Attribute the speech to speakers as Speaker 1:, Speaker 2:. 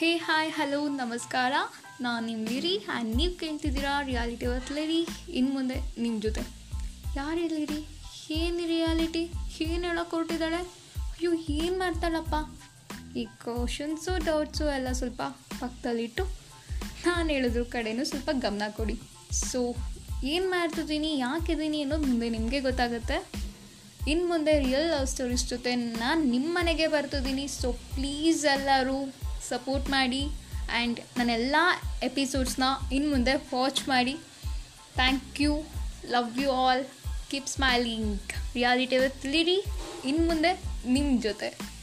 Speaker 1: ಹೇ hi, hello, ನಮಸ್ಕಾರ. ನಾನು ನಿಮ್ಮ ಲಿರಿ ಆ್ಯಂಡ್ ನೀವು ಕೇಳ್ತಿದ್ದೀರಾ ರಿಯಾಲಿಟಿ ಅವತ್ ಲಿರಿ. ಇನ್ನು ಮುಂದೆ ನಿಮ್ಮ ಜೊತೆ. ಯಾರು ಲಿರಿ ಏನು ರಿಯಾಲಿಟಿ ಏನು ಹೇಳೋಕೆ ಹೊರಟಿದ್ದಾಳೆ? ಅಯ್ಯೋ, ಏನು ಮಾಡ್ತಾಳಪ್ಪ? ಈ ಕ್ವಶನ್ಸು ಡೌಟ್ಸು ಎಲ್ಲ ಸ್ವಲ್ಪ ಪಕ್ಕದಲ್ಲಿಟ್ಟು ನಾನು ಹೇಳಿದ್ರು ಕಡೆಯೂ ಸ್ವಲ್ಪ ಗಮನ ಕೊಡಿ. ಸೊ ಏನು ಮಾಡ್ತಿದ್ದೀನಿ ಯಾಕಿದ್ದೀನಿ ಅನ್ನೋದು ಮುಂದೆ ನಿಮಗೆ ಗೊತ್ತಾಗುತ್ತೆ. ಇನ್ನು ಮುಂದೆ ರಿಯಲ್ ಲವ್ ಸ್ಟೋರೀಸ್ ಜೊತೆ ನಾನು ನಿಮ್ಮ ಮನೆಗೆ ಬರ್ತಿದ್ದೀನಿ. ಸೊ ಪ್ಲೀಸ್ ಎಲ್ಲರೂ ಸಪೋರ್ಟ್ ಮಾಡಿ ಆ್ಯಂಡ್ ನನ್ನೆಲ್ಲ ಎಪಿಸೋಡ್ಸ್ನ ಇನ್ನು ಮುಂದೆ ವಾಚ್ ಮಾಡಿ. Thank you love you all keep smiling reality with Liri ಇನ್ನು ಮುಂದೆ ನಿಮ್ಮ ಜೊತೆ.